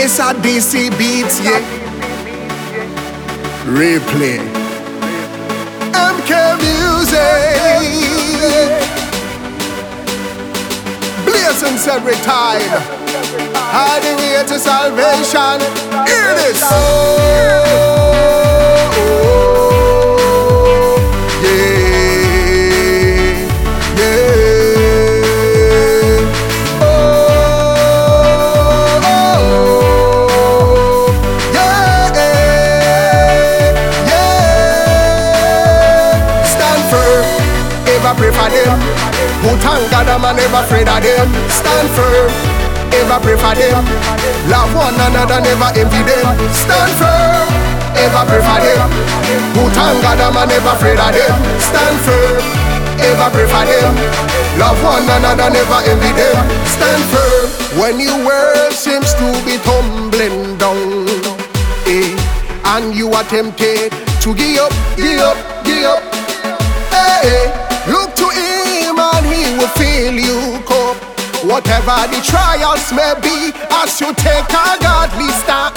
It's a DC Beats, yeah. Replay. MK Music. Blazing every time. Hiding way to salvation. Hear this. Them. Put on God, I'm never afraid of them. Stand firm, ever pray for them. Love one another, never envy them. Stand firm, ever pray for them. Put on God, I'm never afraid of them. Stand firm, ever pray for them. Love one another, never envy them. Stand firm when your world seems to be tumbling down. Eh, and you are tempted to give up, give up, give up. Hey, Whatever the trials may be, as you take a godly stand.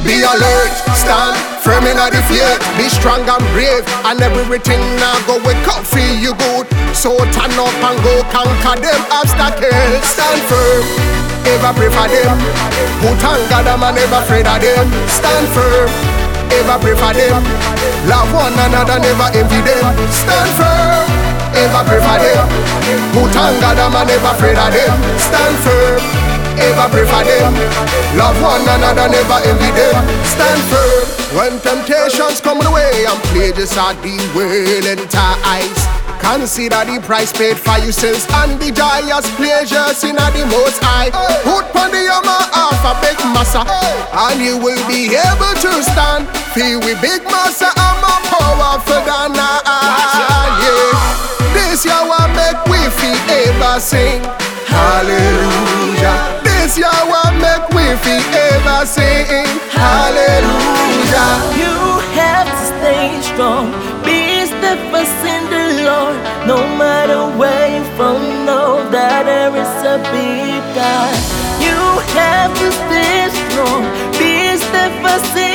Be alert, stand firm in the faith, be strong and brave, and everything now go wake up for you good. So turn up and go conquer them obstacles. Stand firm, ever pray for them. Put on God and never afraid of them. Stand firm ever pray for them. Love one another, never envy them. Stand firm, ever pray for them. Put on God, I'm never afraid of them. Stand firm, ever pray for them. Love one another, never envy them. Stand firm. When temptations come the way plagues are the world entice. Consider the price paid for your sins and the joyous pleasures in the most high. Put on the armor of a big massa, and you will be able to stand. Feel with big massa sing. Hallelujah. This year will make we ever sing. Hallelujah. You have to stay strong. Be steadfast in the Lord. No matter where you from, know that there is a big God. You have to stay strong. Be steadfast in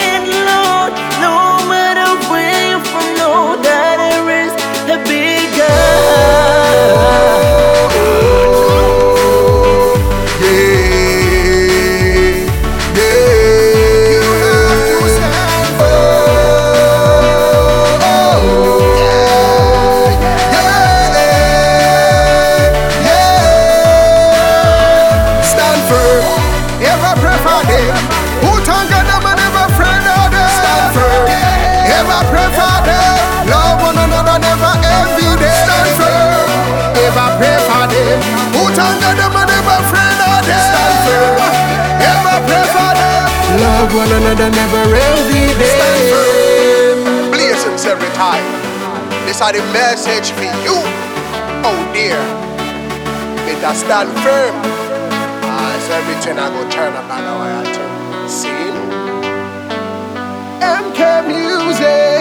Put on them and never friend of them. Stand firm, ever pray for them. Love one another, never envy them. Stand firm, every time. This is the message for you. Oh dear, better stand firm. Ah, As everything I go turn up and I to see. MK Music.